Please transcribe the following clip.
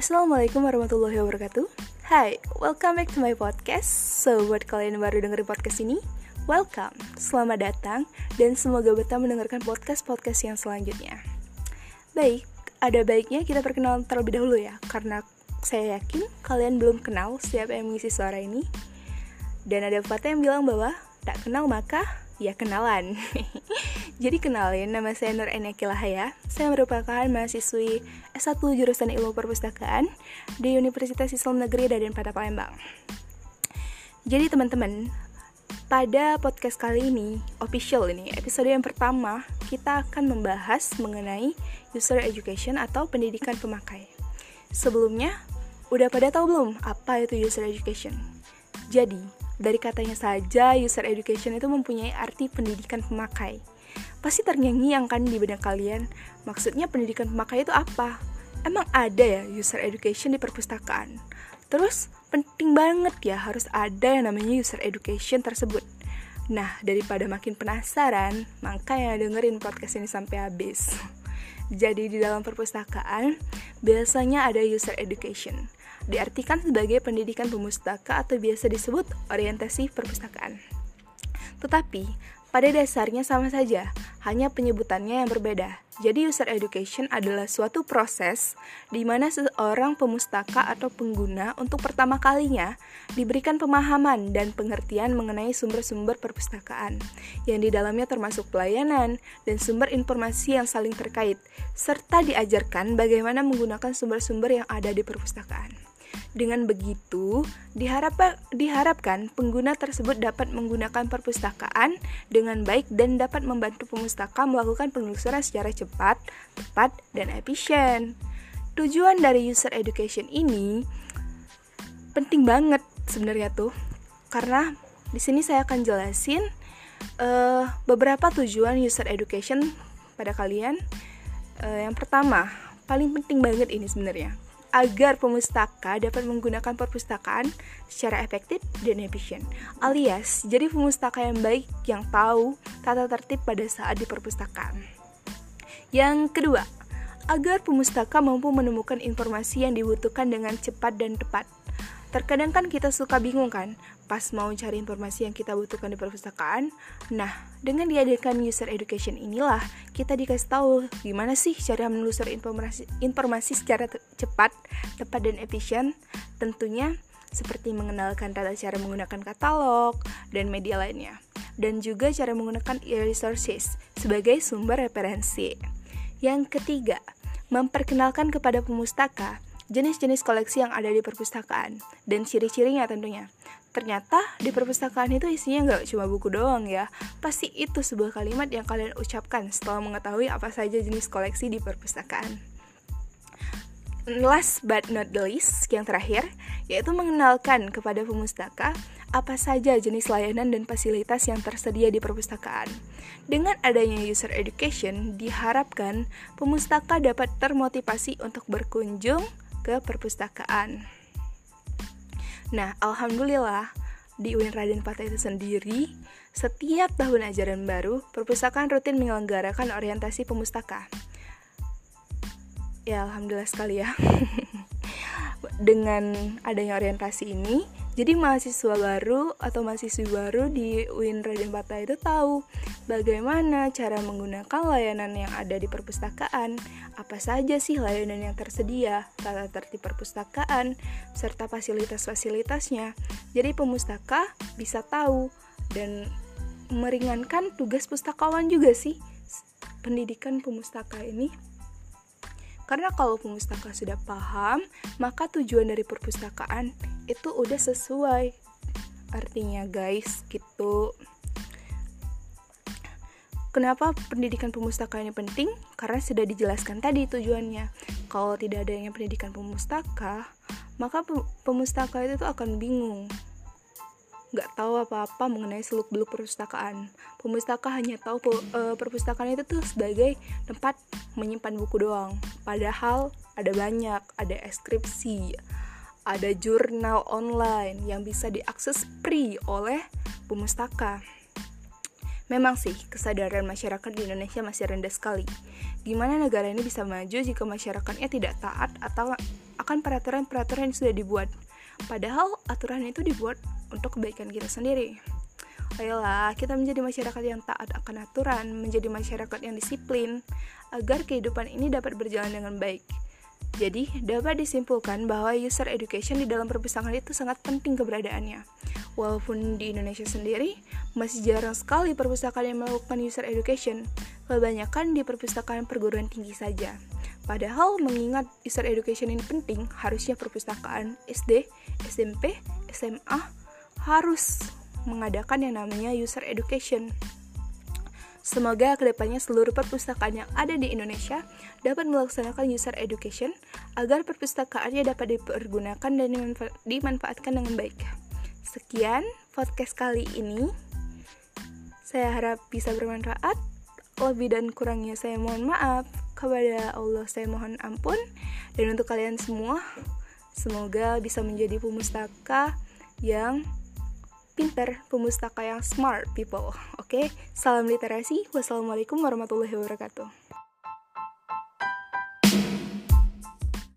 Assalamualaikum warahmatullahi wabarakatuh. Hai, welcome back to my podcast. So, buat kalian yang baru dengerin podcast ini Welcome, selamat datang Dan semoga betah mendengarkan podcast-podcast yang selanjutnya. Baik, ada baiknya kita perkenalan terlebih dahulu ya Karena saya yakin kalian belum kenal siapa yang mengisi suara ini. Dan ada pepatah yang bilang bahwa Tak kenal maka ya kenalan Jadi kenalin, nama saya Nur Enyakilah ya. Saya merupakan mahasiswi S1 jurusan Ilmu Perpustakaan di Universitas Islam Negeri Raden Pada Palembang. Jadi teman-teman, pada podcast kali ini, official ini, episode yang pertama, kita akan membahas mengenai user education atau pendidikan pemakai. Sebelumnya, udah pada tahu belum apa itu user education? Jadi, dari katanya saja, user education itu mempunyai arti pendidikan pemakai pasti terngiang-ngiang kan di benak kalian. Maksudnya pendidikan pemakai itu apa? Emang ada ya user education di perpustakaan? Terus penting banget ya harus ada yang namanya user education tersebut. Nah, daripada makin penasaran, makanya dengerin podcast ini sampai habis. Jadi di dalam perpustakaan biasanya ada user education. Diartikan sebagai pendidikan pemustaka atau biasa disebut orientasi perpustakaan. Tetapi pada dasarnya sama saja, hanya penyebutannya yang berbeda. Jadi user education adalah suatu proses di mana seorang pemustaka atau pengguna untuk pertama kalinya diberikan pemahaman dan pengertian mengenai sumber-sumber perpustakaan, yang di dalamnya termasuk pelayanan dan sumber informasi yang saling terkait, serta diajarkan bagaimana menggunakan sumber-sumber yang ada di perpustakaan. Dengan begitu, diharapkan, diharapkan pengguna tersebut dapat menggunakan perpustakaan dengan baik dan dapat membantu pemustaka melakukan penelusuran secara cepat, tepat, dan efisien. Tujuan dari user education ini penting banget sebenarnya tuh, karena di sini saya akan jelasin uh, beberapa tujuan user education pada kalian. Uh, yang pertama, paling penting banget ini sebenarnya agar pemustaka dapat menggunakan perpustakaan secara efektif dan efisien. Alias, jadi pemustaka yang baik yang tahu tata tertib pada saat di perpustakaan. Yang kedua, agar pemustaka mampu menemukan informasi yang dibutuhkan dengan cepat dan tepat. Terkadang kan kita suka bingung kan, pas mau cari informasi yang kita butuhkan di perpustakaan. Nah, dengan diadakan user education inilah kita dikasih tahu gimana sih cara menelusuri informasi informasi secara cepat, tepat dan efisien. Tentunya seperti mengenalkan tata cara menggunakan katalog dan media lainnya. Dan juga cara menggunakan e-resources sebagai sumber referensi. Yang ketiga, memperkenalkan kepada pemustaka jenis-jenis koleksi yang ada di perpustakaan, dan ciri-cirinya tentunya. Ternyata di perpustakaan itu isinya nggak cuma buku doang ya, pasti itu sebuah kalimat yang kalian ucapkan setelah mengetahui apa saja jenis koleksi di perpustakaan. Last but not the least, yang terakhir, yaitu mengenalkan kepada pemustaka apa saja jenis layanan dan fasilitas yang tersedia di perpustakaan. Dengan adanya user education, diharapkan pemustaka dapat termotivasi untuk berkunjung ke perpustakaan. Nah, alhamdulillah di UIN Raden Patah itu sendiri, setiap tahun ajaran baru, perpustakaan rutin menyelenggarakan orientasi pemustaka. Ya, alhamdulillah sekali ya. Dengan adanya orientasi ini, jadi mahasiswa baru atau mahasiswi baru di UIN Raden Patah itu tahu bagaimana cara menggunakan layanan yang ada di perpustakaan, apa saja sih layanan yang tersedia, tata tertib perpustakaan, serta fasilitas-fasilitasnya. Jadi pemustaka bisa tahu dan meringankan tugas pustakawan juga sih pendidikan pemustaka ini. Karena kalau pemustaka sudah paham, maka tujuan dari perpustakaan itu udah sesuai artinya guys gitu Kenapa pendidikan pemustaka ini penting? Karena sudah dijelaskan tadi tujuannya. Kalau tidak adanya pendidikan pemustaka, maka pemustaka itu akan bingung. Nggak tahu apa-apa mengenai seluk-beluk perpustakaan. Pemustaka hanya tahu uh, perpustakaan itu tuh sebagai tempat menyimpan buku doang. Padahal ada banyak, ada eskripsi, ada jurnal online yang bisa diakses free oleh pemustaka. Memang sih, kesadaran masyarakat di Indonesia masih rendah sekali. Gimana negara ini bisa maju jika masyarakatnya tidak taat atau akan peraturan-peraturan yang sudah dibuat. Padahal aturan itu dibuat untuk kebaikan kita sendiri. Ayolah, kita menjadi masyarakat yang taat akan aturan, menjadi masyarakat yang disiplin, agar kehidupan ini dapat berjalan dengan baik. Jadi, dapat disimpulkan bahwa user education di dalam perpustakaan itu sangat penting keberadaannya. Walaupun di Indonesia sendiri, masih jarang sekali perpustakaan yang melakukan user education, kebanyakan di perpustakaan perguruan tinggi saja. Padahal mengingat user education ini penting, harusnya perpustakaan SD, SMP, SMA harus mengadakan yang namanya user education. Semoga ke depannya seluruh perpustakaan yang ada di Indonesia dapat melaksanakan user education agar perpustakaannya dapat dipergunakan dan dimanfaatkan dengan baik. Sekian podcast kali ini. Saya harap bisa bermanfaat. Lebih dan kurangnya saya mohon maaf. Kepada Allah saya mohon ampun. Dan untuk kalian semua, semoga bisa menjadi pemustaka yang pinter, pemustaka yang smart people. Oke, okay? salam literasi. Wassalamualaikum warahmatullahi wabarakatuh.